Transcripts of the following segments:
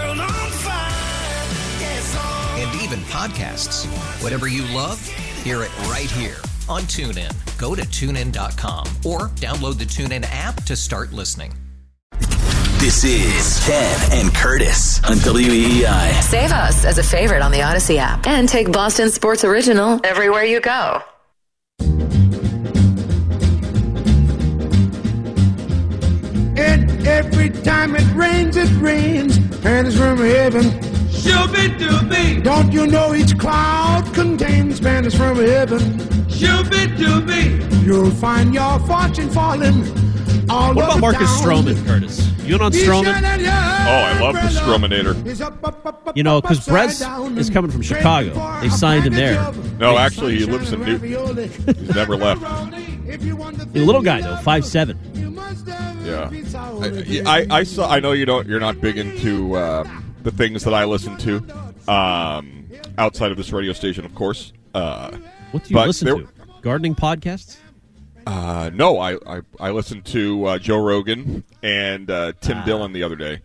And even podcasts. Whatever you love, hear it right here on TuneIn. Go to tunein.com or download the TuneIn app to start listening. This is Ken and Curtis on WEEI. Save us as a favorite on the Odyssey app and take Boston Sports Original everywhere you go. And every time it rains, it rains. And it's from heaven. Shooby dooby. Don't you know each cloud contains Spanish from heaven? Shooby dooby. You'll find your fortune falling all What about Marcus town. Stroman, Curtis? You in on Stroman? sure that your Oh, I love the umbrella Strominator. You know, because upside Brez is coming from Chicago. They signed him there. No, actually, he lives in sunshine Newton. He's never left. If you want to He's a little guy though, five seven. you must have Yeah. I. I, I saw. I know you don't. You're not big into um, the things that I listen to, um, outside of this radio station, of course. Uh, What do you listen there- to? Gardening podcasts? uh, no, I, I I listened to uh, Joe Rogan and uh, Tim Dillon the other day,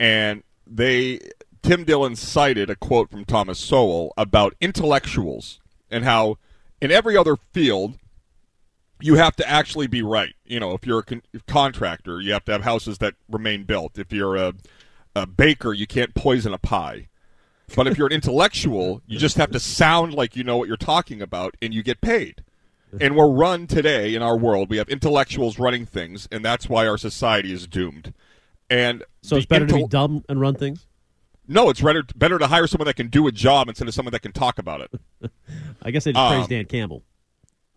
and they Tim Dillon cited a quote from Thomas Sowell about intellectuals and how in every other field you have to actually be right. You know, if you're a con- contractor, you have to have houses that remain built. If you're a, a baker, you can't poison a pie. But if you're an intellectual, you just have to sound like you know what you're talking about, and you get paid. And we're run today in our world. We have intellectuals running things, and that's why our society is doomed. And So it's better to be dumb and run things? no, it's better better to hire someone that can do a job instead of someone that can talk about it. I guess I just Um, praised Dan Campbell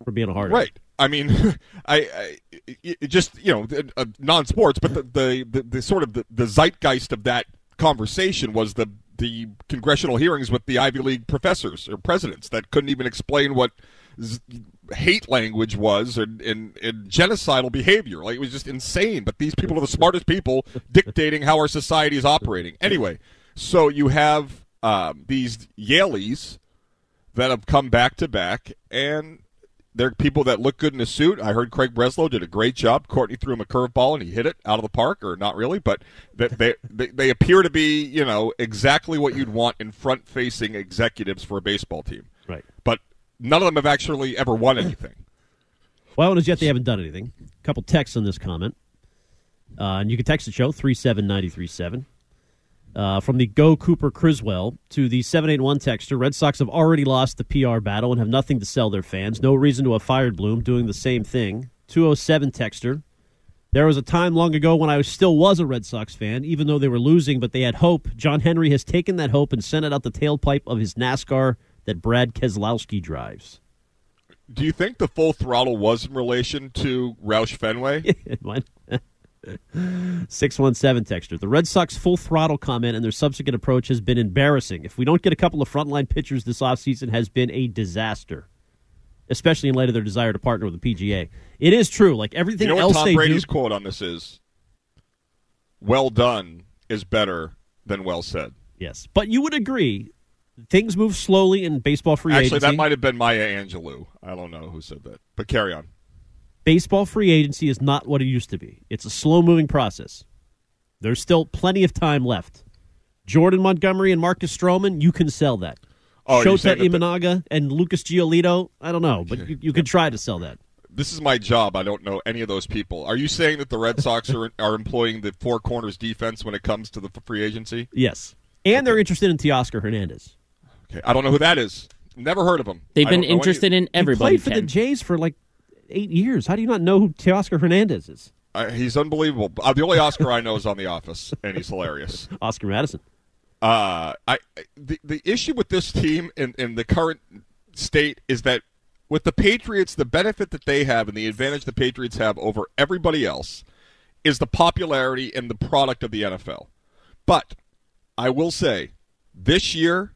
for being a hard Right. I mean, I, I it just you know uh, non-sports, but the the, the, the sort of the, the zeitgeist of that conversation was the the congressional hearings with the Ivy League professors or presidents that couldn't even explain what z- hate language was and, and, and genocidal behavior. Like it was just insane. But these people are the smartest people dictating how our society is operating. Anyway, so you have um, these Yaleys that have come back to back, and they're people that look good in a suit. I heard Craig Breslow did a great job. Courtney threw him a curveball and he hit it out of the park, or not really, but they, they, they, they appear to be, you know, exactly what you'd want in front facing executives for a baseball team. Right. But none of them have actually ever won anything. Well, as yet they haven't done anything. A couple texts on this comment. Uh, and you can text the show, 37937. Uh, from the Go Cooper Criswell to the 781 texter, Red Sox have already lost the PR battle and have nothing to sell their fans. No reason to have fired Bloom doing the same thing. 207 texter, there was a time long ago when I was, still was a Red Sox fan, even though they were losing, but they had hope. John Henry has taken that hope and sent it out the tailpipe of his NASCAR that Brad Keselowski drives. Do you think the full throttle was in relation to Roush Fenway? What? 617 texture. The Red Sox full throttle comment and their subsequent approach has been embarrassing. If we don't get a couple of frontline pitchers this offseason has been a disaster. Especially in light of their desire to partner with the PGA. It is true. Like everything you know else what Tom Brady's do. quote on this is? Well done is better than well said. Yes. But you would agree things move slowly in baseball free Actually, agency. that might have been Maya Angelou. I don't know who said that, but carry on. Baseball free agency is not what it used to be. It's a slow moving process. There's still plenty of time left. Jordan Montgomery and Marcus Stroman, you can sell that. Oh, Shota saying that the- Imanaga and Lucas Giolito, I don't know, but you, you could try to sell that. This is my job. I don't know any of those people. Are you saying that the Red Sox are are employing the four corners defense when it comes to the free agency? Yes. And they're interested in Teoscar Hernandez. Okay, I don't know who that is. Never heard of him. They've I been don't any- interested in He everybody. played for the Jays for like eight years. How do you not know who Teoscar Hernandez is? Uh, he's unbelievable. Uh, the only Oscar I know is on The Office, and he's hilarious. Oscar Madison. Uh, I the the issue with this team in, in the current state is that with the Patriots, the benefit that they have and the advantage the Patriots have over everybody else is the popularity and the product of the NFL. But I will say, this year,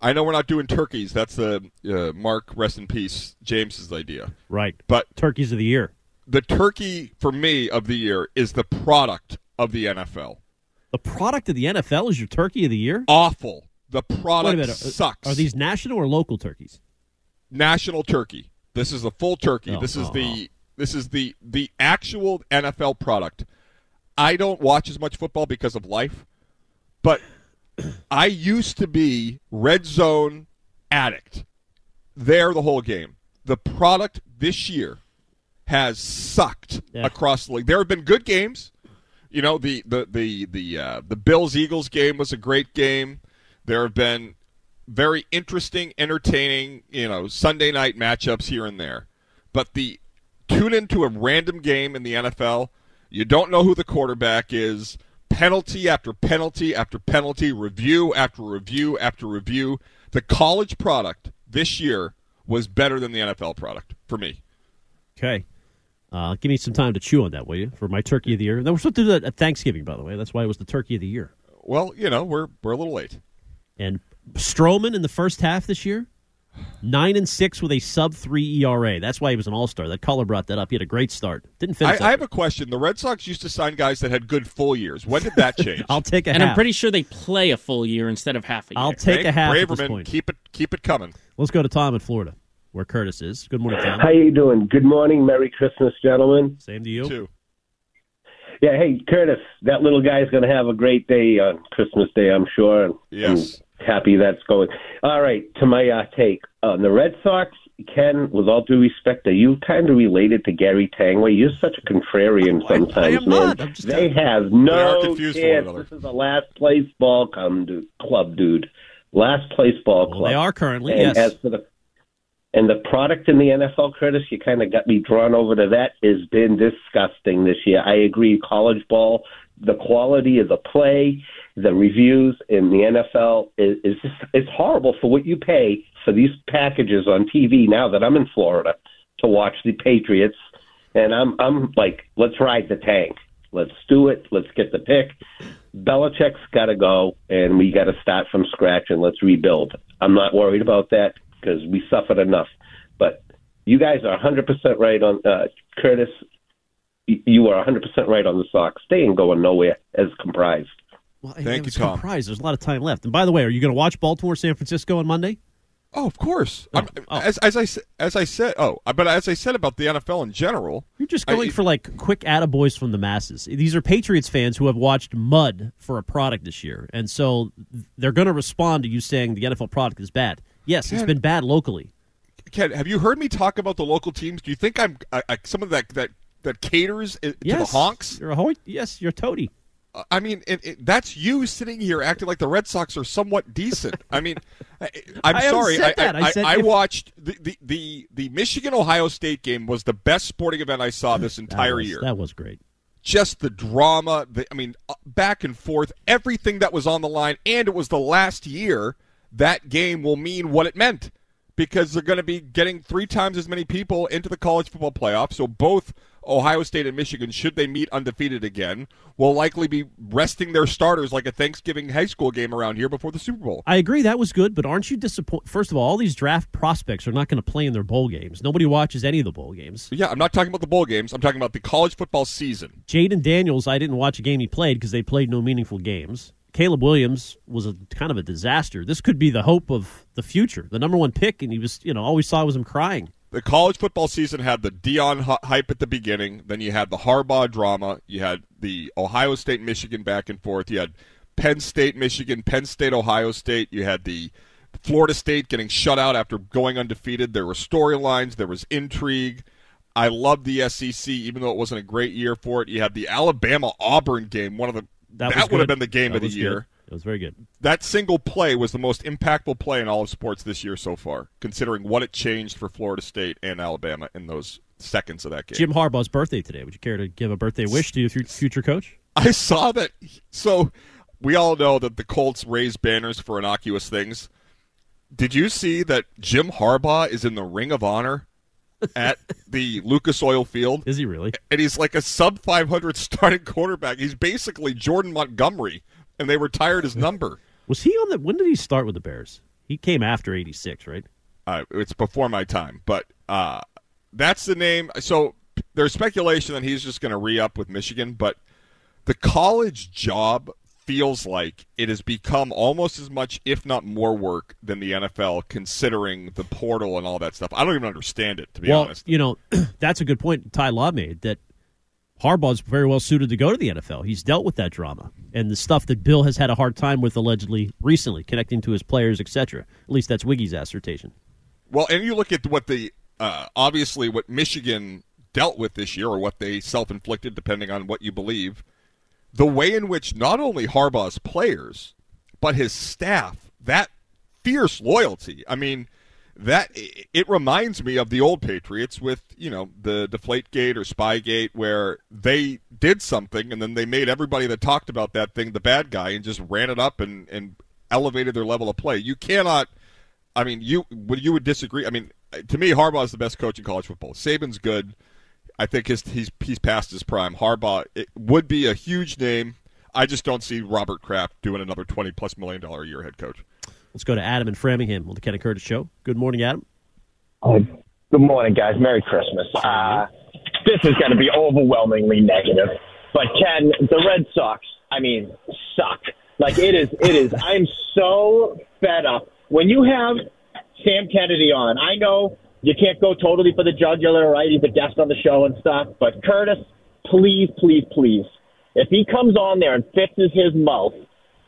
I know we're not doing turkeys. That's the uh, Mark, rest in peace, James's idea. Right. But Turkeys of the year. the turkey for me of the year is the product of the NFL. The product of the NFL is your turkey of the year? Awful. The product minute. sucks. Are these national or local turkeys? national turkey. This is the full turkey. Oh, this is oh, the this is the the actual NFL product. I don't watch as much football because of life, but I used to be red zone addict. There the whole game. The product this year has sucked Yeah. across the league. There have been good games. You know, the the the the uh, the Bills Eagles game was a great game. There have been very interesting, entertaining, you know, Sunday night matchups here and there. But the tune into a random game in the NFL, you don't know who the quarterback is, penalty after penalty after penalty, review after review after review. The college product this year was better than the NFL product for me. Okay. Uh, give me some time to chew on that, will you? For my turkey of the year. Then we're supposed to do that at Thanksgiving, by the way. That's why it was the turkey of the year. Well, you know, we're we're a little late. And Stroman in the first half this year, nine and six with a sub three ERA. That's why he was an All Star. That caller brought that up. He had a great start. Didn't I, finish. I have a question. The Red Sox used to sign guys that had good full years. When did that change? I'll take a And half. I'm pretty sure they play a full year instead of half a year. I'll take a half at this Braverman, point. keep it keep it coming. Let's go to Tom in Florida, where Curtis is. Good morning, Tom. How are you doing? Good morning, Merry Christmas, gentlemen. Same to you. Too. Yeah, hey Curtis, that little guy's going to have a great day on Christmas Day, I'm sure. and Yes. I'm happy that's going. All right, to my uh, take on the Red Sox. Ken, with all due respect, are you kind of related to Gary Tanguay? You're such a contrarian sometimes, I am man. not. I'm just- they have no confused with chance. This is a last place ball come dude, club, dude. Last place ball Well, club. they are currently, And yes. as for the and the product in the NFL, Curtis, you kind of got me drawn over to that. Has been disgusting this year. I agree. College ball, the quality of the play, the reviews in the NFL is, is just it's horrible for what you pay for these packages on TV. Now that I'm in Florida to watch the Patriots, and I'm I'm like, let's ride the tank. Let's do it. Let's get the pick. Belichick's got to go, and we got to start from scratch and let's rebuild. I'm not worried about that because we suffered enough. But you guys are 100% right on uh, Curtis. You are 100% right on the Sox. They ain't going nowhere as comprised. Well, Thank I you, was Tom. Surprised. There's a lot of time left. And by the way, are you going to watch Baltimore San Francisco on Monday? Oh, of course. Oh, oh. As, as I as I said, oh, but as I said about the NFL in general, You're just I- going for like quick attaboys from the masses. These are Patriots fans who have watched mud for a product this year, and so they're going to respond to you saying the NFL product is bad. Yes, it's been bad locally. Ken, have you heard me talk about the local teams? Do you think I'm I, I, some of that that that caters i- to the honks? You're a ho- yes, you're a toady. I mean, it, it, that's you sitting here acting like the Red Sox are somewhat decent. I mean, I, I'm I sorry. said I, that. I I, I if- watched the, the, the, the Michigan Ohio State game was the best sporting event I saw this That entire was- year. That was great. just the drama. The, I mean, uh, back and forth, everything that was on the line, and it was the last year. That game will mean what it meant because they're going to be getting three times as many people into the college football playoff. So both Ohio State and Michigan, should they meet undefeated again, will likely be resting their starters like a Thanksgiving high school game around here before the Super Bowl. I agree that was good, but aren't you disappointed? First of all, all these draft prospects are not going to play in their bowl games. Nobody watches any of the bowl games. Yeah, I'm not talking about the bowl games. I'm talking about the college football season. Jayden Daniels, I didn't watch a game he played because they played no meaningful games. Caleb Williams was a kind of a disaster. This could be the hope of the future, the number one pick, and he was, you know, all we saw was him crying. The college football season had the Deion hype at the beginning. Then you had the Harbaugh drama. You had the Ohio State Michigan back and forth. You had Penn State Michigan, Penn State Ohio State. You had the Florida State getting shut out after going undefeated. There were storylines. There was intrigue. I loved the SEC, even though it wasn't a great year for it. You had the Alabama Auburn game, one of the That that, would have been the game That of the year. good. It was very good. That single play was the most impactful play in all of sports this year so far, considering what it changed for Florida State and Alabama in those seconds of that game. Jim Harbaugh's birthday today. Would you care to give a birthday wish to your future coach? I saw that. So we all know that the Colts raise banners for innocuous things. Did you see that Jim Harbaugh is in the Ring of Honor at the Lucas Oil Field? Is he really? And he's like a sub 500 starting quarterback. He's basically Jordan Montgomery, and they retired his number. Was he on the? When did he start with the Bears? He came after '86, right? Uh, it's before my time, but uh, that's the name. So there's speculation that he's just going to re up with Michigan, but the college job feels like it has become almost as much, if not more, work than the NFL, considering the portal and all that stuff. I don't even understand it, to be well, honest. You know, that's a good point Ty Law made that Harbaugh's very well suited to go to the NFL. He's dealt with that drama and the stuff that Bill has had a hard time with allegedly recently, connecting to his players, etc. At least that's Wiggy's assertion. Well, and you look at what the uh, obviously what Michigan dealt with this year, or what they self-inflicted, depending on what you believe. The way in which not only Harbaugh's players, but his staff, that fierce loyalty. I mean, that it reminds me of the old Patriots with you know the Deflategate or Spygate, where they did something and then they made everybody that talked about that thing the bad guy and just ran it up and and elevated their level of play. You cannot. I mean, you would you would disagree? I mean, to me, Harbaugh is the best coach in college football. Saban's good. I think his, he's he's past his prime. Harbaugh would be a huge name. I just don't see Robert Kraft doing another twenty plus million dollar a year head coach. Let's go to Adam in Framingham on the Ken and Curtis Show. Good morning, Adam. Uh, good morning, guys. Merry Christmas. Uh, this is going to be overwhelmingly negative, but Ken, the Red Sox, I mean, suck. Like it is, it is. I'm so fed up. When you have Sam Kennedy on, I know you can't go totally for the jugular, right? He's a guest on the show and stuff, but Curtis, please, please, please, if he comes on there and fixes his mouth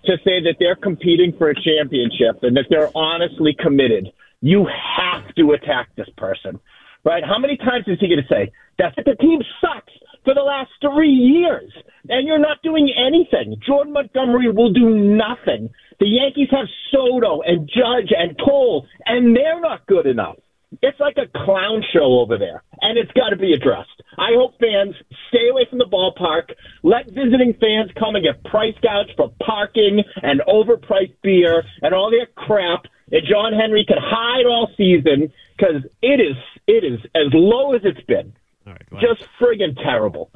to say that they're competing for a championship and that they're honestly committed. You have to attack this person, right? How many times is he going to say that the team sucks for the last three years and you're not doing anything? Jordan Montgomery will do nothing. The Yankees have Soto and Judge and Cole, and they're not good enough. It's like a clown show over there, and it's got to be addressed. I hope fans stay away from the ballpark. Let visiting fans come and get price gouged for parking and overpriced beer and all that crap that John Henry can hide all season because it is it is as low as it's been. All right, wow. Just friggin' terrible.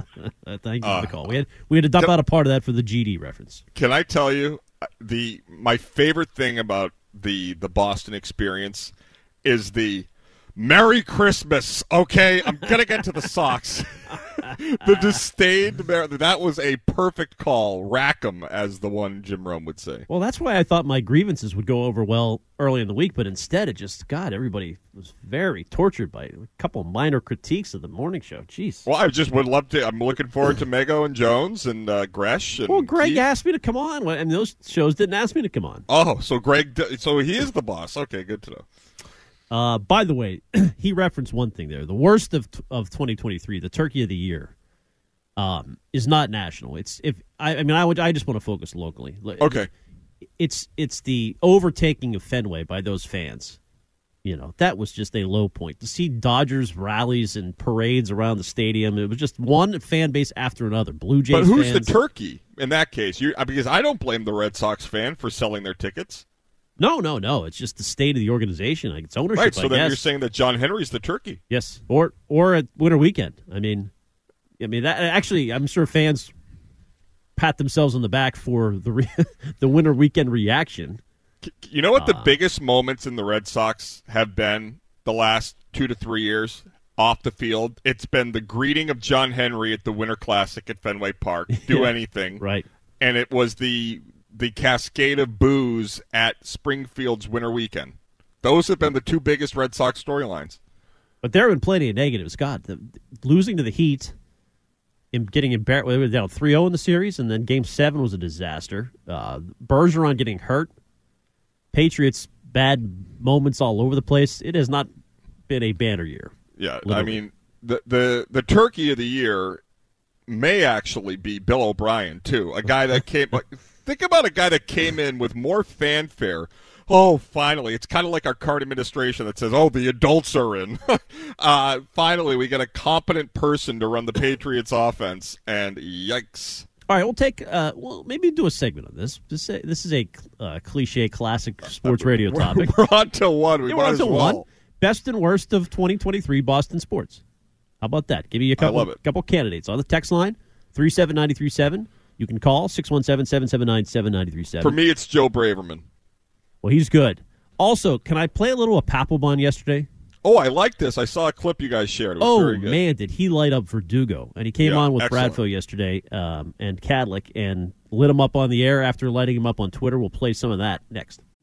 uh, thank you for the call. We had we had to dump out a part of that for the GD reference. Can I tell you uh, the my favorite thing about the the Boston experience is the Merry Christmas. Okay, I'm gonna get to the socks. the disdain. That was a perfect call. Rackham, as the one Jim Rome would say. Well, that's why I thought my grievances would go over well early in the week, but instead it just God, everybody was very tortured by a couple minor critiques of the morning show. Jeez. Well, I just would love to. I'm looking forward to Mego and Jones and uh, Gresh. And well, Greg Keith. asked me to come on, and those shows didn't ask me to come on. Oh, so Greg, so he is the boss. Okay, good to know. Uh, by the way, he referenced one thing there. The worst of of 2023, the turkey of the year, um, is not national. It's if I, I mean I would I just want to focus locally. Okay. It's it's the overtaking of Fenway by those fans. You know that was just a low point to see Dodgers rallies and parades around the stadium. It was just one fan base after another. Blue Jays. But who's fans. the turkey in that case? You because I don't blame the Red Sox fan for selling their tickets. No, no, no. It's just the state of the organization, like its ownership. Right. So I then guess. you're saying that John Henry's the turkey. Yes, or or at winter weekend. I mean, I mean that actually, I'm sure fans pat themselves on the back for the re- the winter weekend reaction. You know what the Uh, biggest moments in the Red Sox have been the last two to three years off the field? It's been the greeting of John Henry at the Winter Classic at Fenway Park. Do anything, right? And it was the the cascade of boos at Springfield's Winter Weekend. Those have been the two biggest Red Sox storylines. But there have been plenty of negatives. God, the, losing to the Heat, and getting embarrassed. They were down 3-0 in the series, and then Game Seven was a disaster. Uh, Bergeron getting hurt. Patriots bad moments all over the place. It has not been a banner year. Yeah, I mean the the the turkey of the year may actually be Bill O'Brien too, a guy that came. like, think about a guy that came in with more fanfare. Oh, finally. It's kind of like our current administration that says, oh, the adults are in. uh, finally, we get a competent person to run the Patriots offense, and yikes. All right, we'll take. Uh, well, maybe do a segment on this. This, this is a uh, cliche, classic sports radio topic. We're on to one. We Yeah, we're on to well. one. Best and worst of 2023 Boston sports. How about that? Give you a couple, love it. couple candidates on the text line three seven ninety three seven. You can call 617-779-7937. For me, it's Joe Braverman. Well, he's good. Also, can I play a little of Papelbon yesterday? Oh, I like this. I saw a clip you guys shared. It was Oh very good. man, did he light up Verdugo? And he came Yeah, on with excellent. Bradfield yesterday um, and Cadlick and lit him up on the air after lighting him up on Twitter. We'll play some of that next.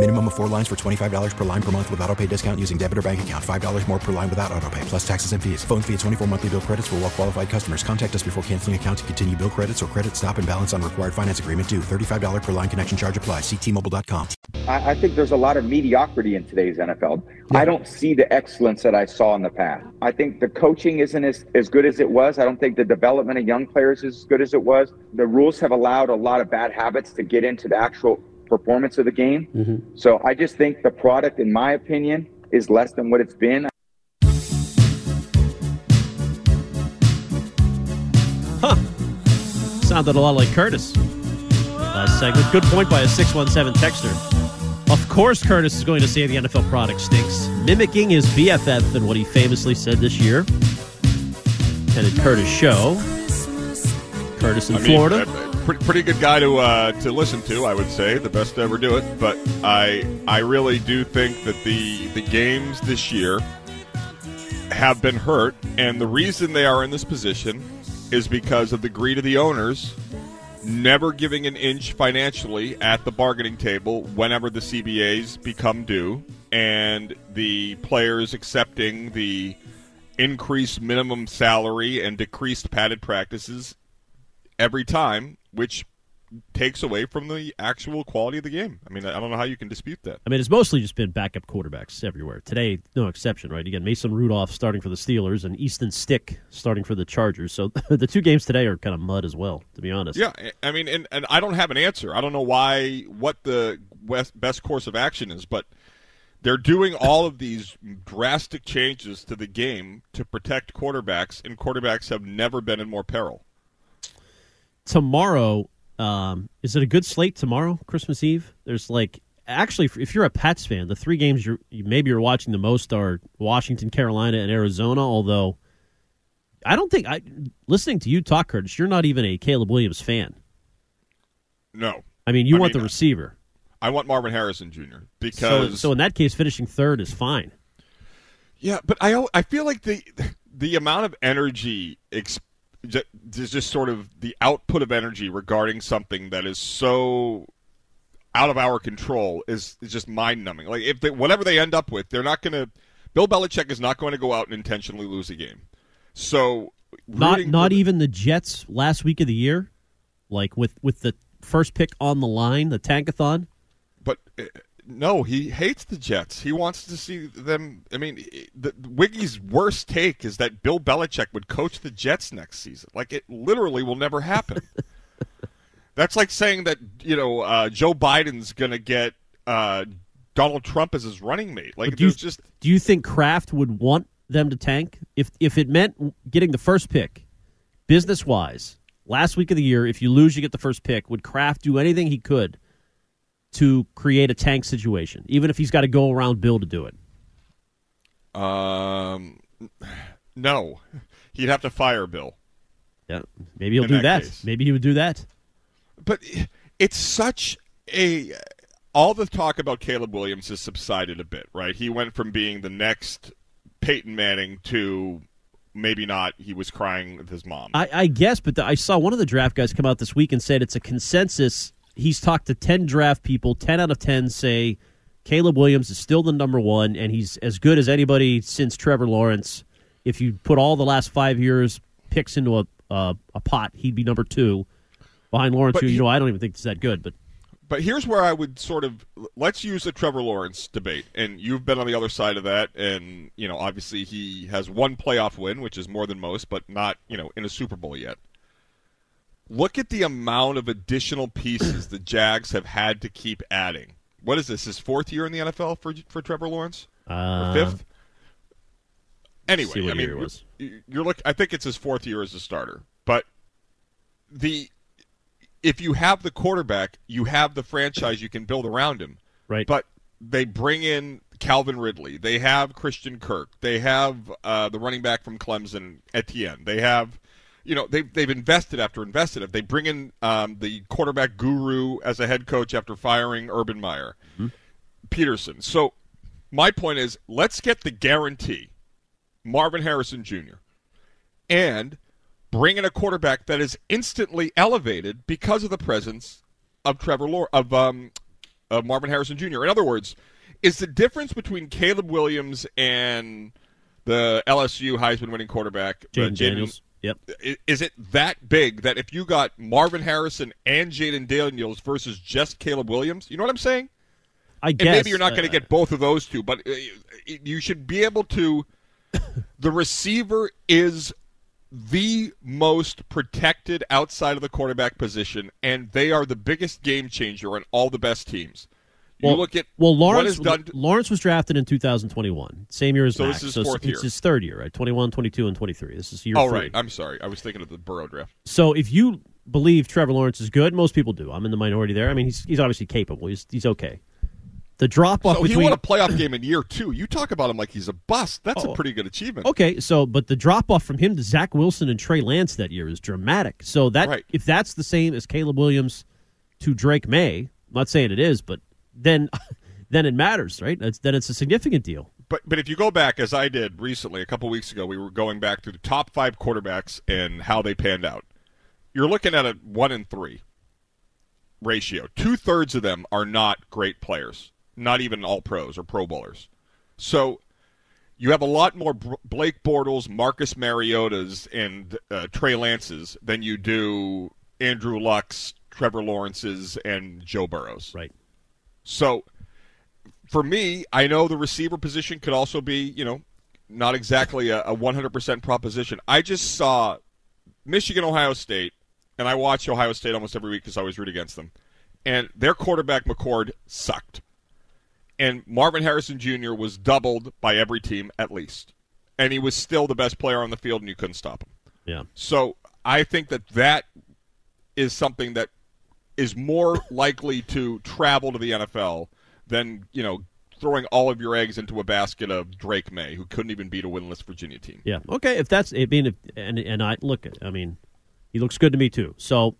Minimum of four lines for $25 per line per month with auto pay discount using debit or bank account. $5 more per line without auto pay, plus taxes and fees. Phone fee at 24 monthly bill credits for well qualified customers. Contact us before canceling account to continue bill credits or credit stop and balance on required finance agreement due. $35 per line connection charge applies. Ctmobile.com. I, I think there's a lot of mediocrity in today's NFL. I don't see the excellence that I saw in the past. I think the coaching isn't as, as good as it was. I don't think the development of young players is as good as it was. The rules have allowed a lot of bad habits to get into the actual performance of the game. So I just think the product, in my opinion, is less than what it's been. Huh. Sounded a lot like Curtis last segment. Good point by a 617 texter. Of course, Curtis is going to say the NFL product stinks, mimicking his BFF and what he famously said this year. And at Curtis Show, Curtis in I mean, Florida. uh, pretty, pretty good guy to uh, to listen to, I would say, the best to ever do it. But I I really do think that the the games this year have been hurt, and the reason they are in this position is because of the greed of the owners never giving an inch financially at the bargaining table whenever the CBAs become due, and the players accepting the increased minimum salary and decreased padded practices every time, which takes away from the actual quality of the game. I mean, I don't know how you can dispute that. I mean, it's mostly just been backup quarterbacks everywhere. Today, no exception, right? Again, Mason Rudolph starting for the Steelers and Easton Stick starting for the Chargers. So the two games today are kind of mud as well, to be honest. Yeah, I mean, and, and I don't have an answer. I don't know why, what the best course of action is, but they're doing all of these drastic changes to the game to protect quarterbacks, and quarterbacks have never been in more peril. Tomorrow um, is it a good slate tomorrow christmas eve? There's like actually if you're a pats fan the three games you're you, maybe you're watching the most are washington carolina and arizona although i don't think i listening to you talk curtis you're not even a caleb williams fan. No, i mean you I want mean, the receiver. I want Marvin Harrison Jr. because so in that case finishing third is fine. Yeah, but I I feel like the the amount of energy ex- ju- just, just sort of the output of energy regarding something that is so out of our control is is just mind numbing. Like if they, whatever they end up with, they're not going to. Bill Belichick is not going to go out and intentionally lose a game. So not not even the jets last week of the year like with with the first pick on the line the tankathon but No, he hates the Jets. He wants to see them. I mean, the, Wiggy's worst take is that Bill Belichick would coach the Jets next season. Like it literally will never happen. That's like saying that you know uh, Joe Biden's going to get uh, Donald Trump as his running mate. Like do you, just do you think Kraft would want them to tank if if it meant getting the first pick, business wise, last week of the year? If you lose, you get the first pick. Would Kraft do anything he could to create a tank situation, even if he's got to go around Bill to do it? Um, no, he'd have to fire Bill. Yeah, maybe he'll In do that that. Maybe he would do that. But it's such a all the talk about Caleb Williams has subsided a bit, right? He went from being the next Peyton Manning to maybe not. He was crying with his mom. I, I guess, but the, I saw one of the draft guys come out this week and said it's a consensus. He's talked to 10 draft people. 10 out of 10 say Caleb Williams is still the number one, and he's as good as anybody since Trevor Lawrence. If you put all the last five years picks into a, uh, a pot, he'd be number two behind Lawrence, But who, you know, I don't even think is that good. But But here's where I would sort of let's use the Trevor Lawrence debate, and you've been on the other side of that, and you know obviously he has one playoff win, which is more than most, but not you know in a Super Bowl yet. Look at the amount of additional pieces the Jags have had to keep adding. What is this? His fourth year in the NFL for for Trevor Lawrence? Uh, fifth? Anyway, I mean, you're, you're look. I think it's his fourth year as a starter, but the if you have the quarterback, you have the franchise you can build around him. Right. But they bring in Calvin Ridley. They have Christian Kirk. They have uh, the running back from Clemson, Etienne. They have, you know, they've they've invested after invested. If they bring in um, the quarterback guru as a head coach after firing Urban Meyer, Pederson. So my point is, let's get the guarantee, Marvin Harrison Jr. and bring in a quarterback that is instantly elevated because of the presence of Trevor Lawrence, of um, of Marvin Harrison Jr. In other words, is the difference between Caleb Williams and the LSU Heisman winning quarterback uh, Jayden Daniels. Yep. Is it that big that if you got Marvin Harrison and Jayden Daniels versus just Caleb Williams, you know what I'm saying? I and guess maybe you're not going uh, to get both of those two, but uh, you should be able to. The receiver is the most protected outside of the quarterback position, and they are the biggest game changer on all the best teams. You well, look at well, Lawrence done. Lawrence was drafted in 2021, same year as So this Max. is so fourth it's year. his third year, right? 21, 22, and 23. This is year oh right, I'm sorry. I was thinking of the Burrow draft. So if you believe Trevor Lawrence is good, most people do. I'm in the minority there. I mean, he's he's obviously capable. He's he's okay. The drop off So he won a playoff game in year two. You talk about him like he's a bust. That's Oh. a pretty good achievement. Okay, so but the drop off from him to Zach Wilson and Trey Lance that year is dramatic. So that Right. if that's the same as Caleb Williams to Drake Maye, I'm not saying it is, but then then it matters, right? That's, then it's a significant deal. But but if you go back, as I did recently, a couple weeks ago, we were going back through the top five quarterbacks and how they panned out. You're looking at a one in three ratio. Two thirds of them are not great players, not even all pros or Pro Bowlers. So you have a lot more Blake Bortles, Marcus Mariotas, and uh, Trey Lances than you do Andrew Luck's, Trevor Lawrence's, and Joe Burrow's. Right. So for me, I know the receiver position could also be, you know, not exactly a, a 100% proposition. I just saw Michigan, Ohio State, and I watch Ohio State almost every week because I always root against them. And their quarterback, McCord, sucked. And Marvin Harrison Jr. was doubled by every team at least. And he was still the best player on the field, and you couldn't stop him. Yeah. So I think that that is something that is more likely to travel to the NFL than you know throwing all of your eggs into a basket of Drake Maye, who couldn't even beat a winless Virginia team. Yeah. Okay. If that's I mean, if, and and I look, I mean, he looks good to me too. So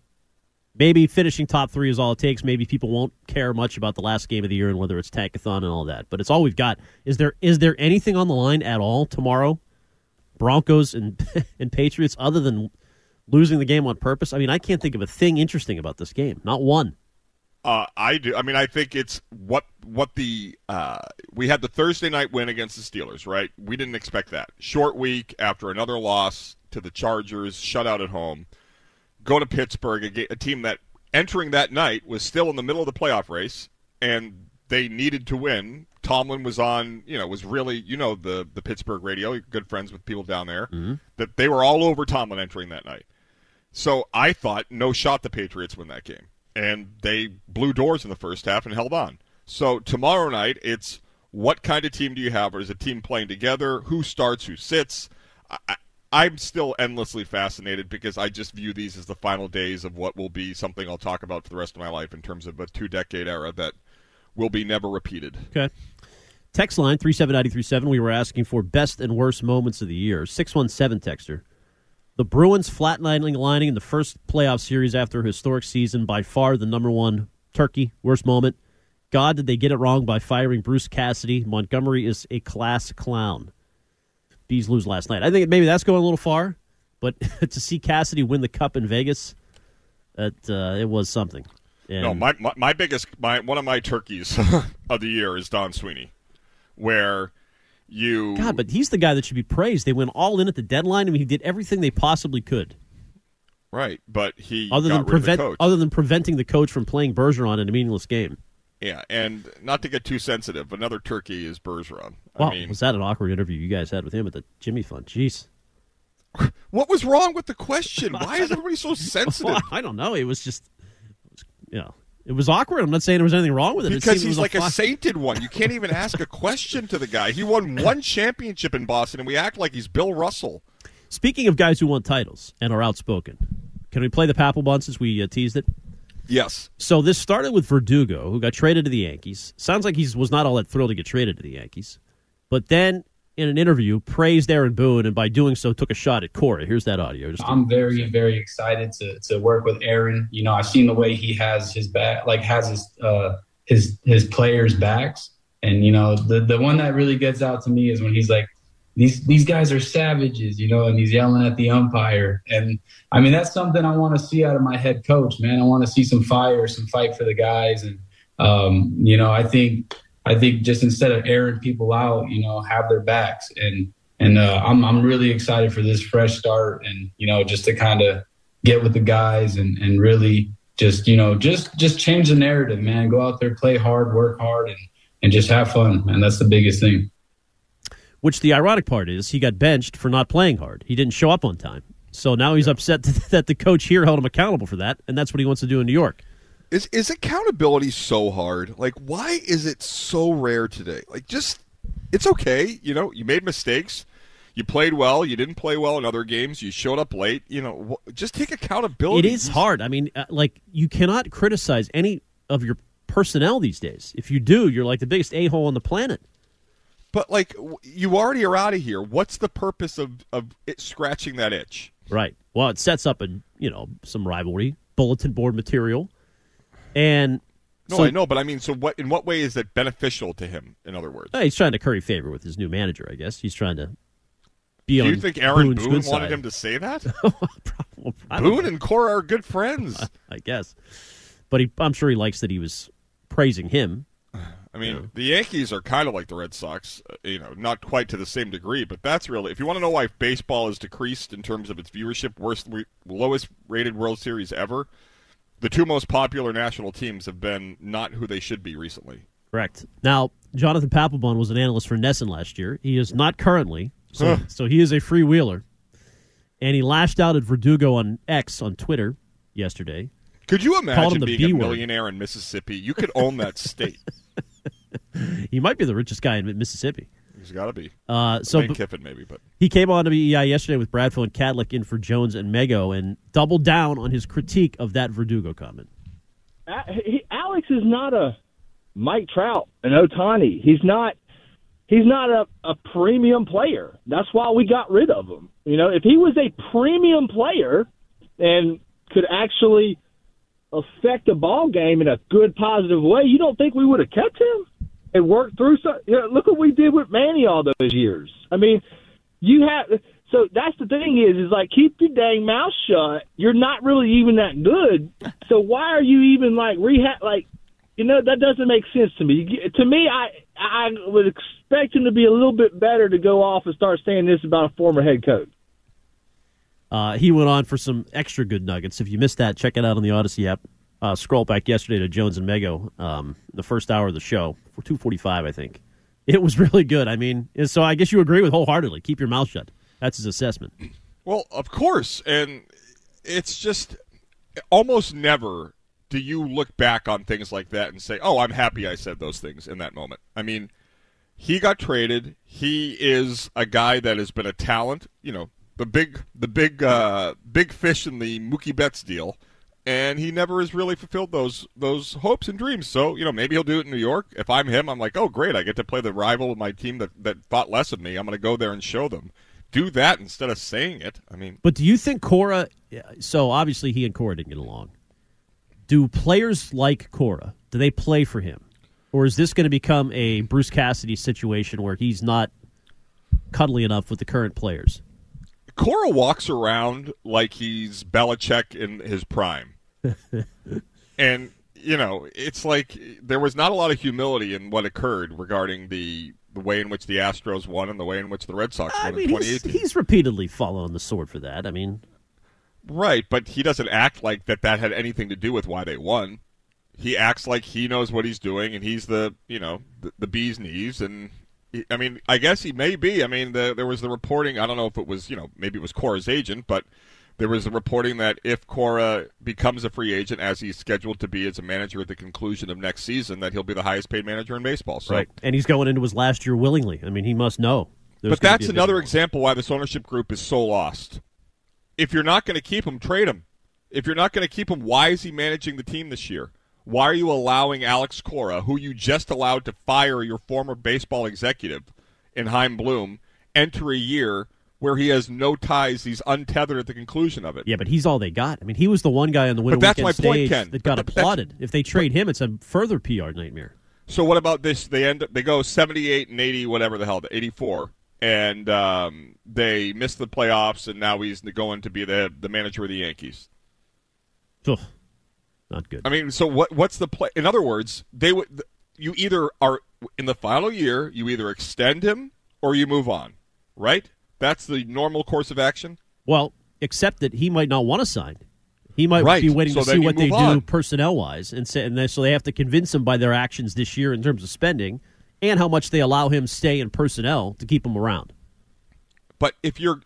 maybe finishing top three is all it takes. Maybe people won't care much about the last game of the year and whether it's tankathon and all that. But it's all we've got. Is there is there anything on the line at all tomorrow? Broncos and and Patriots, other than losing the game on purpose. I mean, I can't think of a thing interesting about this game. Not one. Uh, I do. I mean, I think it's what what the uh, we had the Thursday night win against the Steelers, right? We didn't expect that. Short week after another loss to the Chargers, shutout at home. Go to Pittsburgh, a, a team that entering that night was still in the middle of the playoff race, and they needed to win. Tomlin was on, you know, was really, you know, the the Pittsburgh radio. Good friends with people down there. Mm-hmm. That they were all over Tomlin entering that night. So I thought, no shot, the Patriots win that game, and they blew doors in the first half and held on. So tomorrow night, it's what kind of team do you have? Or is a team playing together? Who starts? Who sits? I, I'm still endlessly fascinated because I just view these as the final days of what will be something I'll talk about for the rest of my life in terms of a two decade era that will be never repeated. Okay. Text line 37937. We were asking for best and worst moments of the year. 617 texter. The Bruins flatlining lining in the first playoff series after a historic season, by far the number one turkey. Worst moment. God, did they get it wrong by firing Bruce Cassidy? Montgomery is a class clown. Bees lose last night. I think maybe that's going a little far, but to see Cassidy win the cup in Vegas, that uh, it was something. And No, my, my my biggest my one of my turkeys of the year is Don Sweeney, where you God, but he's the guy that should be praised. They went all in at the deadline. I mean, he did everything they possibly could, right, but he other than rid of the prevent coach. other than preventing the coach from playing Bergeron in a meaningless game. Yeah, and not to get too sensitive, another turkey is Bergeron. Wow, I mean, was that an awkward interview you guys had with him at the Jimmy Fund? Jeez. what was wrong with the question? Why is everybody so sensitive? Well, I don't know. It was just, it was, you know, it was awkward. I'm not saying there was anything wrong with it. It Because it he's was like a fun- sainted one. You can't even ask a question to the guy. He won one championship in Boston, and we act like he's Bill Russell. Speaking of guys who won titles and are outspoken, can we play the Papelbon since we uh, teased it? Yes. So this started with Verdugo, who got traded to the Yankees. Sounds like he was not all that thrilled to get traded to the Yankees. But then in an interview, praised Aaron Boone, and by doing so, took a shot at Cora. Here's that audio. I'm very, very excited to to work with Aaron. You know, I've seen the way he has his back, like has his uh, his his players' backs, and you know, the the one that really gets out to me is when he's like, these these guys are savages, you know, and he's yelling at the umpire, and I mean that's something I want to see out of my head coach, man. I want to see some fire, some fight for the guys, and um, you know, I think I think just instead of airing people out, you know, have their backs and and uh, I'm I'm really excited for this fresh start and you know just to kind of get with the guys and and really just you know just just change the narrative, man. Go out there, play hard, work hard, and and just have fun, man. That's the biggest thing. Which the ironic part is, he got benched for not playing hard. He didn't show up on time. So now he's upset that the coach here held him accountable for that, and that's what he wants to do in New York. Is is accountability so hard? Like, why is it so rare today? Like, just it's okay. You know, you made mistakes. You played well. You didn't play well in other games. You showed up late. You know, just take accountability. It is hard. I mean, uh, like you cannot criticize any of your personnel these days. If you do, you're like the biggest a hole on the planet. But like, w- you already are out of here. What's the purpose of of it scratching that itch? Right. Well, it sets up a you know some rivalry, bulletin board material, and No, so, I know, but I mean, so what? In what way is it beneficial to him? In other words, he's trying to curry favor with his new manager. I guess he's trying to be do you think Aaron Boone's Boone wanted side. him to say that? Don't Boone and Cora are good friends. I guess, but he, I'm sure he likes that he was praising him. I mean, the Yankees are kind of like the Red Sox, uh, you know, not quite to the same degree, but that's really if you want to know why baseball has decreased in terms of its viewership, worst lowest rated World Series ever. The two most popular national teams have been not who they should be recently. Correct. Now, Jonathan Papelbon was an analyst for NESN last year. He is not currently, so, Huh. so he is a freewheeler. And he lashed out at Verdugo on X on Twitter yesterday. Could you imagine being B a millionaire in Mississippi? You could own that state. He might be the richest guy in Mississippi. He's got to be. Uh, so Lane b- Kiffin, maybe, but He came on to BEI yesterday with Bradfield and Cadlick in for Jones and Mego and doubled down on his critique of that Verdugo comment. A- he, Alex is not a Mike Trout and Ohtani. He's not. He's not a, a premium player. That's why we got rid of him. You know, if he was a premium player and could actually affect a ball game in a good, positive way, you don't think we would have kept him and worked through some? You know, look what we did with Manny all those years. I mean, you have. So that's the thing is, is like keep your dang mouth shut. You're not really even that good. So why are you even like rehab? Like, you know, that doesn't make sense to me. To me, I I would expect him to be a little bit better to go off and start saying this about a former head coach. Uh, he went on for some extra good nuggets. If you missed that, check it out on the Odyssey app. Uh, scroll back yesterday to Jones and Mego, um, the first hour of the show for two forty five, I think. It was really good. I mean, so I guess you agree with wholeheartedly. Keep your mouth shut. That's his assessment. Well, of course, and it's just almost never do you look back on things like that and say, "Oh, I'm happy I said those things in that moment." I mean, he got traded. He is a guy that has been a talent. You know, the big, the big, uh, big fish in the Mookie Betts deal, and he never has really fulfilled those those hopes and dreams. So, you know, maybe he'll do it in New York. If I'm him, I'm like, "Oh, great! I get to play the rival of my team that that thought less of me. I'm going to go there and show them." Do that instead of saying it. I mean, But do you think Cora? So obviously he and Cora didn't get along. Do players like Cora? Do they play for him, or is this going to become a Bruce Cassidy situation where he's not cuddly enough with the current players? Cora walks around like he's Belichick in his prime. and, you know, it's like there was not a lot of humility in what occurred regarding the the way in which the Astros won and the way in which the Red Sox I won mean, in he's, 2018. he's repeatedly fallen on the sword for that. I mean, Right, but he doesn't act like that that had anything to do with why they won. He acts like he knows what he's doing and he's the, you know, the, the bee's knees and I mean, I guess he may be. I mean, the, there was the reporting, I don't know if it was, you know, maybe it was Cora's agent, but there was the reporting that if Cora becomes a free agent as he's scheduled to be as a manager at the conclusion of next season that he'll be the highest paid manager in baseball. So right? And he's going into his last year willingly. I mean, he must know. But that's be a big another one. example why this ownership group is so lost. If you're not going to keep him, trade him. If you're not going to keep him, why is he managing the team this year? Why are you allowing Alex Cora, who you just allowed to fire your former baseball executive in Chaim Bloom, enter a year where he has no ties? He's untethered at the conclusion of it. Yeah, but he's all they got. I mean, he was the one guy on the winter But that's my point, Ken. that got But applauded. If they trade him, it's a further PR nightmare. So what about this? They end up, they go 78 and 80, whatever the hell, 84, and um, they miss the playoffs, and now he's going to be the the manager of the Yankees. Ugh, not good. I mean, so what? What's the play? In other words, they would. You either are in the final year, you either extend him or you move on, right? That's the normal course of action. Well, except that he might not want to sign. He might Right. be waiting So to see what they move do personnel wise, and say, and they, so they have to convince him by their actions this year in terms of spending and how much they allow him stay in personnel to keep him around. But if you're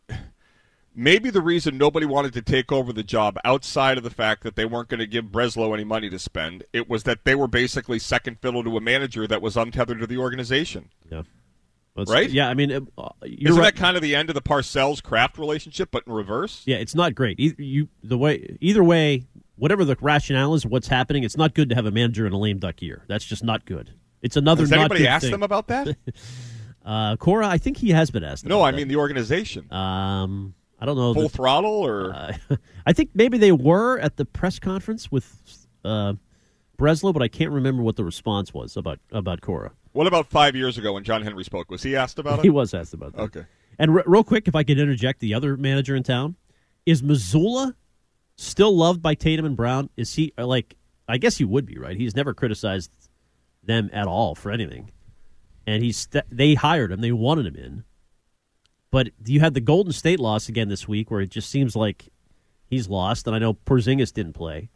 maybe the reason nobody wanted to take over the job outside of the fact that they weren't going to give Breslow any money to spend, it was that they were basically second fiddle to a manager that was untethered to the organization. Yeah. Well, Right? Yeah, I mean, uh, you're Isn't right. that kind of the end of the Parcells Kraft relationship, but in reverse? Yeah, it's not great. Either, you the way either way, whatever the rationale is, what's happening, it's not good to have a manager in a lame duck year. That's just not good. It's another. Has not anybody asked thing. them about that? Uh, Cora, I think he has been asked. no, I that. mean the organization. Um, I don't know. Full the- throttle or Uh, I think maybe they were at the press conference with uh, Breslow, but I can't remember what the response was about about Cora. what about five years ago when John Henry spoke? Was he asked about it? He was asked about that. Okay. And re- real quick, if I could interject, the other manager in town is Mazzulla still loved by Tatum and Brown? Is he uh, like? I guess he would be right. He's never criticized them at all for anything, and he's st- they hired him. They wanted him in, but you had the Golden State loss again this week, where it just seems like he's lost. And I know Porzingis didn't play,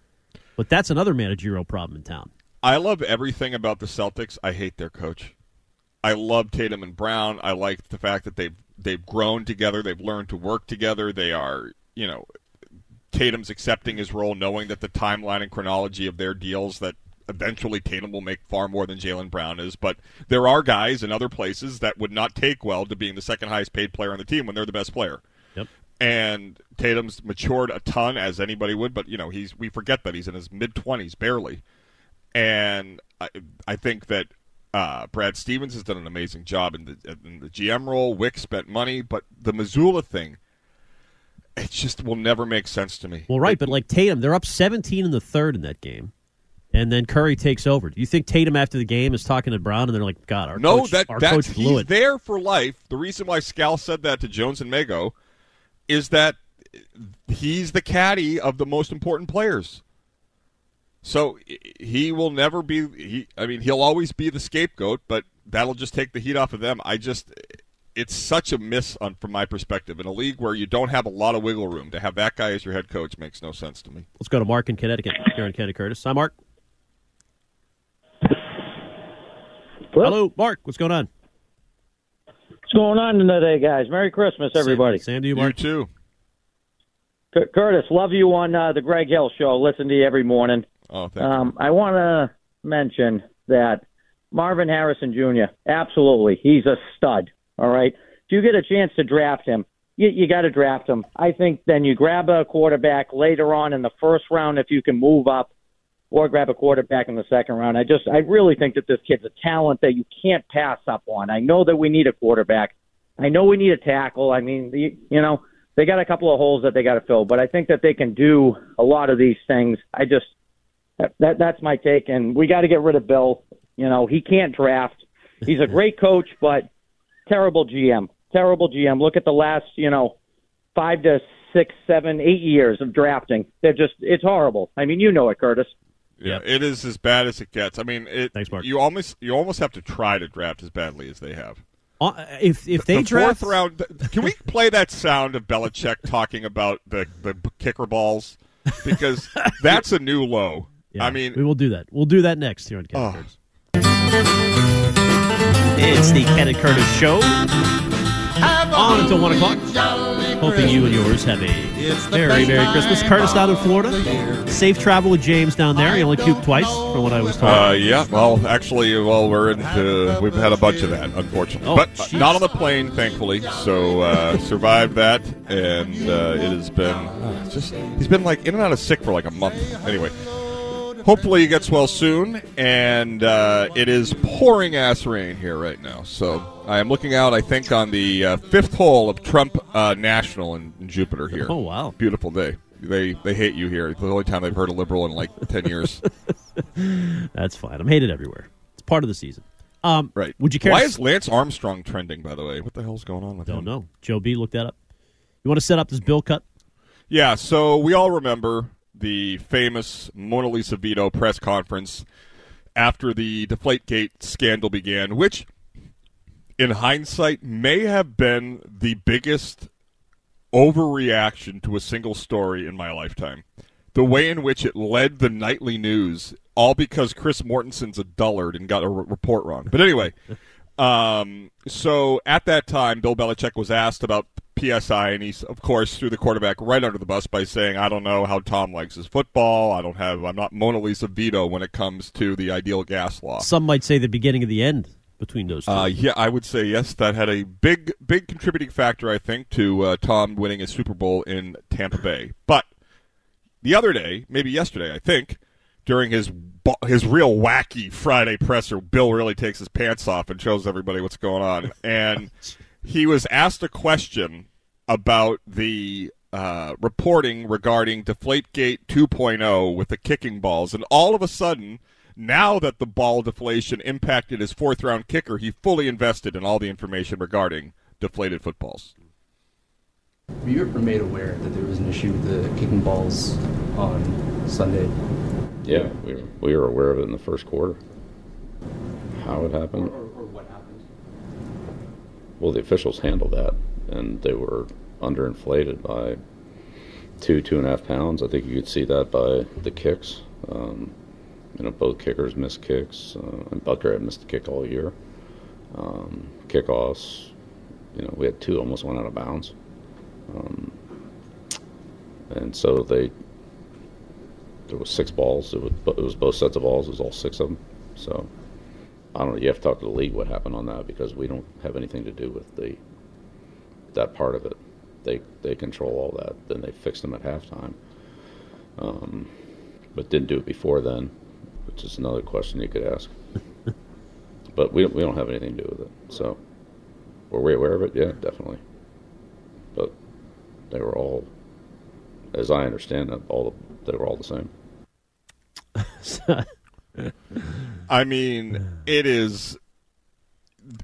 but that's another managerial problem in town. I love everything about the Celtics. I hate their coach. I love Tatum and Brown. I like the fact that they've they've grown together. They've learned to work together. They are, you know, Tatum's accepting his role, knowing that the timeline and chronology of their deals that eventually Tatum will make far more than Jaylen Brown is. But there are guys in other places that would not take well to being the second highest paid player on the team when they're the best player. Yep. And Tatum's matured a ton, as anybody would, but you know he's we forget that he's in his mid twenties barely, and I, I think that uh, Brad Stevens has done an amazing job in the in the GM role. Wyc spent money, but the Mazzulla thing, it just will never make sense to me. Well, right, but like Tatum, they're up 17 in the third in that game, and then Curry takes over. Do you think Tatum after the game is talking to Brown and they're like, "God, our no, coach, that our that's coach blew he's it." there for life. The reason why Scal said that to Jones and Mago is that he's the caddy of the most important players. So he will never be. He, I mean, he'll always be the scapegoat, but that'll just take the heat off of them. I just, it's such a miss on from my perspective in a league where you don't have a lot of wiggle room to have that guy as your head coach makes no sense to me. Let's go to Mark in Connecticut. Here in Kenny Curtis. Hi, Mark. Hello, Mark. What's going on? What's going on today, guys? Merry Christmas, everybody. Same, same to you, Mark. You too. C- Curtis, love you on uh, the Greg Hill Show. Listen to you every morning. Oh, thank um, I want to mention that Marvin Harrison Jr. Absolutely, he's a stud. All right. If you get a chance to draft him, you, you got to draft him. I think then you grab a quarterback later on in the first round if you can move up, or grab a quarterback in the second round. I just, I really think that this kid's a talent that you can't pass up on. I know that we need a quarterback. I know we need a tackle. I mean, the, you know, they got a couple of holes that they got to fill, but I think that they can do a lot of these things. I just, that, that that's my take, and we got to get rid of Bill. You know, he can't draft. He's a great coach, but terrible GM. Terrible GM. Look at the last, you know, five to six, seven, eight years of drafting. They're just, it's horrible. I mean, you know it, Curtis. Yeah, it is as bad as it gets. I mean, it, Thanks, Mark. You almost you almost have to try to draft as badly as they have. Uh, if if they the draft fourth round, can we play that sound of Belichick talking about the the kicker balls because that's a new low. Yeah, I mean, we will do that. We'll do that next here on Kenny Oh. Curtis. It's the Kenny Curtis Show. On until 1 o'clock. Hoping you and yours have a very Merry Christmas. Curtis down in Florida. Safe travel with James down there. He only puked twice, from what I was told. Uh, yeah, well, actually, well, we're into, we've had a bunch of that, unfortunately, Oh, but jeez. not on the plane, thankfully. So uh, survived that, and uh, it has been uh, just he's been like in and out of sick for like a month. Anyway, hopefully he gets well soon, and uh, it is pouring ass rain here right now. So I am looking out. I think on the uh, fifth hole of Trump uh, National in, in Jupiter here. Oh, wow. beautiful day. They they hate you here. It's the only time they've heard a liberal in like ten years. That's fine. I'm hated everywhere. It's part of the season. Um, Right. Would you care? Why is Lance Armstrong trending? By the way, what the hell's going on with Don't him? know. Joe B. Look that up. You want to set up this bill cut? Yeah. So we all remember the famous Mona Lisa Vito press conference after the Deflategate scandal began, which, in hindsight, may have been the biggest overreaction to a single story in my lifetime. The way in which it led the nightly news, all because Chris Mortensen's a dullard and got a r- report wrong. But anyway, um, so at that time, Bill Belichick was asked about PSI, and he, of course, threw the quarterback right under the bus by saying, "I don't know how Tom likes his football. I don't have. I'm not Mona Lisa Vito when it comes to the ideal gas law." Some might say the beginning of the end between those two. Uh, yeah, I would say yes. That had a big, big contributing factor, I think, to uh, Tom winning a Super Bowl in Tampa Bay. But the other day, maybe yesterday, I think, during his his real wacky Friday presser, Bill really takes his pants off and shows everybody what's going on. And he was asked a question about the uh, reporting regarding Deflategate 2.0 with the kicking balls, and all of a sudden. Now that the ball deflation impacted his fourth round kicker, he fully invested in all the information regarding deflated footballs. Were you ever made aware that there was an issue with the kicking balls on Sunday? Yeah, we were, we were aware of it in the first quarter. How it happened? Or, or what happened? Well, the officials handled that, and they were underinflated by two, two and a half pounds. I think you could see that by the kicks. Um, you know, both kickers missed kicks, uh, and Butker had missed a kick all year. Um, kickoffs, you know, we had two almost went out of bounds. Um, and so they, there was six balls. It was, it was both sets of balls. It was all six of them. So I don't know. You have to talk to the league what happened on that because we don't have anything to do with the that part of it. They they control all that. Then they fixed them at halftime, um, but didn't do it before then, which is another question you could ask. but we we don't have anything to do with it. So were we aware of it? Yeah, definitely. But they were all, as I understand it, all the, they were all the same. I mean, it is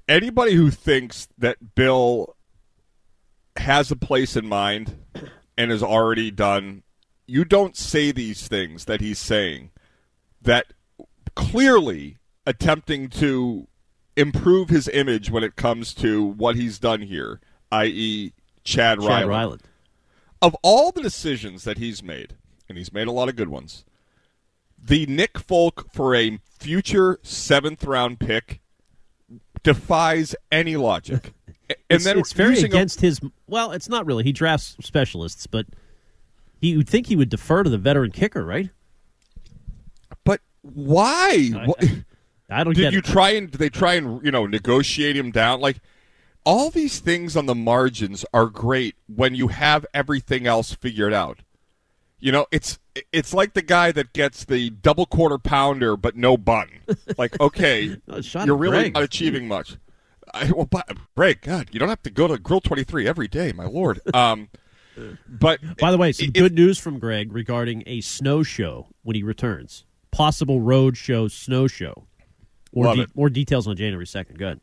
anybody who thinks that Bill has a place in mind and has already done. You don't say these things that he's saying that clearly attempting to improve his image when it comes to what he's done here, i.e., Chad, Chad Ryland. Ryland. Of all the decisions that he's made, and he's made a lot of good ones, the Nick Folk for a future seventh round pick defies any logic. and it's, then it's very using a- against his. Well, it's not really. He drafts specialists, but he would think he would defer to the veteran kicker, right? But why? What- I don't did get you it. try and did they try and you know negotiate him down? Like all these things on the margins are great when you have everything else figured out. You know, it's it's like the guy that gets the double quarter pounder but no bun. Like, okay, Oh, shot you're really Greg. not achieving much. I, well, but, Greg, God, you don't have to go to Grill Twenty Three every day, my lord. Um, but By the way, some if- good news from Greg regarding a snow show when he returns. Possible road show, snow show. More, Love it. more details on January second. Good.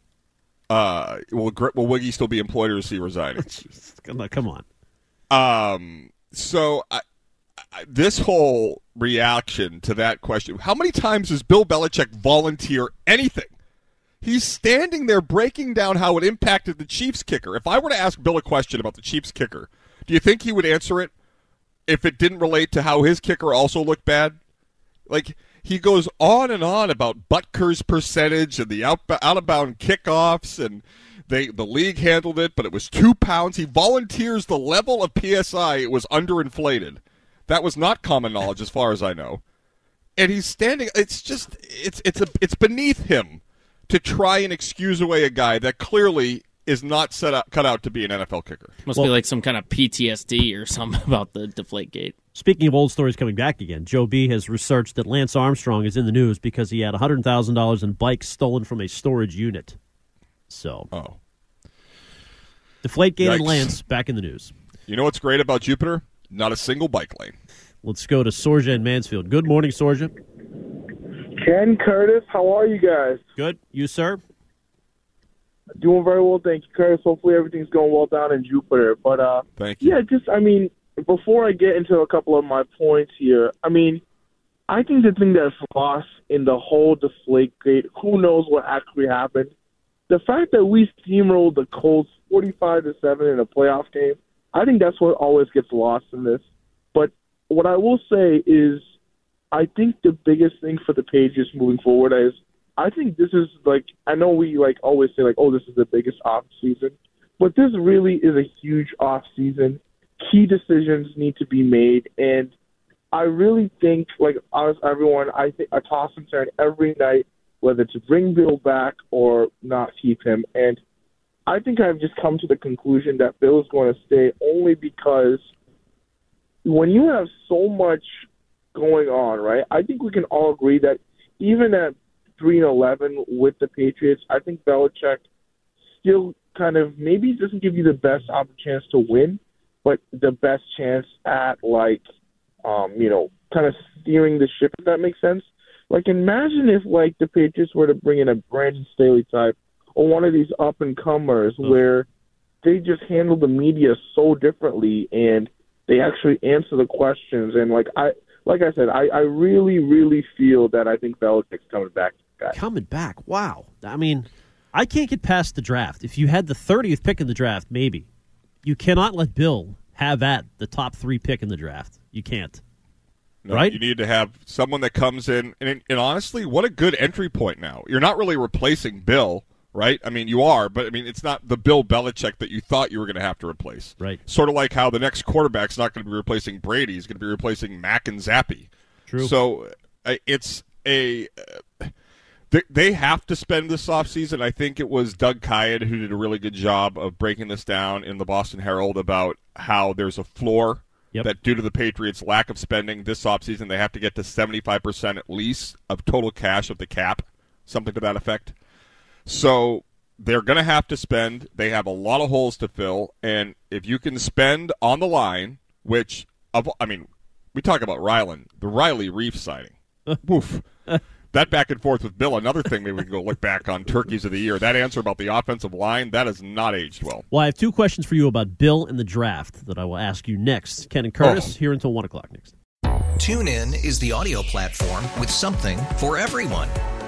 Uh, will will Wiggy still be employed or is he resigning? Come on, come on. Um. So I, this whole reaction to that question: How many times does Bill Belichick volunteer anything? He's standing there breaking down how it impacted the Chiefs kicker. If I were to ask Bill a question about the Chiefs kicker, do you think he would answer it if it didn't relate to how his kicker also looked bad? Like he goes on and on about Butker's percentage and the out, out of bound kickoffs and they the league handled it, but it was two pounds. He volunteers the level of PSI it was underinflated. That was not common knowledge as far as I know. And he's standing it's just it's it's a it's beneath him to try and excuse away a guy that clearly is not set up cut out to be an NFL kicker. Must be like some kind of PTSD or something about the deflate gate. Speaking of old stories coming back again, Joe B has researched that Lance Armstrong is in the news because he had hundred thousand dollars in bikes stolen from a storage unit. So, oh, Deflategate and Lance back in the news. You know what's great about Jupiter? Not a single bike lane. Let's go to Sorja and Mansfield. Good morning, Sorja. Ken Curtis, how are you guys? Good. You, sir? Doing very well, thank you, Curtis. Hopefully everything's going well down in Jupiter. But uh Thank you. yeah, just I mean, before I get into a couple of my points here, I mean, I think the thing that's lost in the whole deflate gate, who knows what actually happened. The fact that we steamrolled the Colts forty five to seven in a playoff game, I think that's what always gets lost in this. But what I will say is I think the biggest thing for the Patriots moving forward is I think this is like I know we like always say like oh this is the biggest off season, but this really is a huge off season. Key decisions need to be made, and I really think like us everyone I think a toss and turn every night whether to bring Bill back or not keep him, and I think I've just come to the conclusion that Bill is going to stay only because when you have so much going on, right? I think we can all agree that even at three and eleven with the Patriots, I think Belichick still kind of maybe doesn't give you the best opportunity chance to win, but the best chance at like um, you know, kind of steering the ship if that makes sense. Like imagine if like the Patriots were to bring in a Brandon Staley type or one of these up and comers where they just handle the media so differently and they actually answer the questions and like I like I said, I, I really, really feel that I think Belichick's coming back. Coming back. Wow. I mean, I can't get past the draft. If you had the 30th pick in the draft, maybe. You cannot let Bill have at the top three pick in the draft. You can't. No, Right? You need to have someone that comes in, and, and honestly, what a good entry point now. You're not really replacing Bill, right? I mean, you are, but I mean, it's not the Bill Belichick that you thought you were going to have to replace. Right. Sort of like how the next quarterback's not going to be replacing Brady; he's going to be replacing Mac and Zappe. True. So uh, it's a. Uh, they, they have to spend this offseason. I think it was Doug Kyed who did a really good job of breaking this down in the Boston Herald about how there's a floor Yep. that due to the Patriots' lack of spending this offseason, they have to get to 75% at least of total cash of the cap, something to that effect. So they're going to have to spend. They have a lot of holes to fill. And if you can spend on the line, which, of, I mean, we talk about Ryland, the Riley Reiff signing. Oof. That back and forth with Bill, another thing maybe we can go look back on turkeys of the year. That answer about the offensive line, that has not aged well. Well, I have two questions for you about Bill and the draft that I will ask you next. Ken and Curtis, oh. here until 1 o'clock next. Tune in is the audio platform with something for everyone.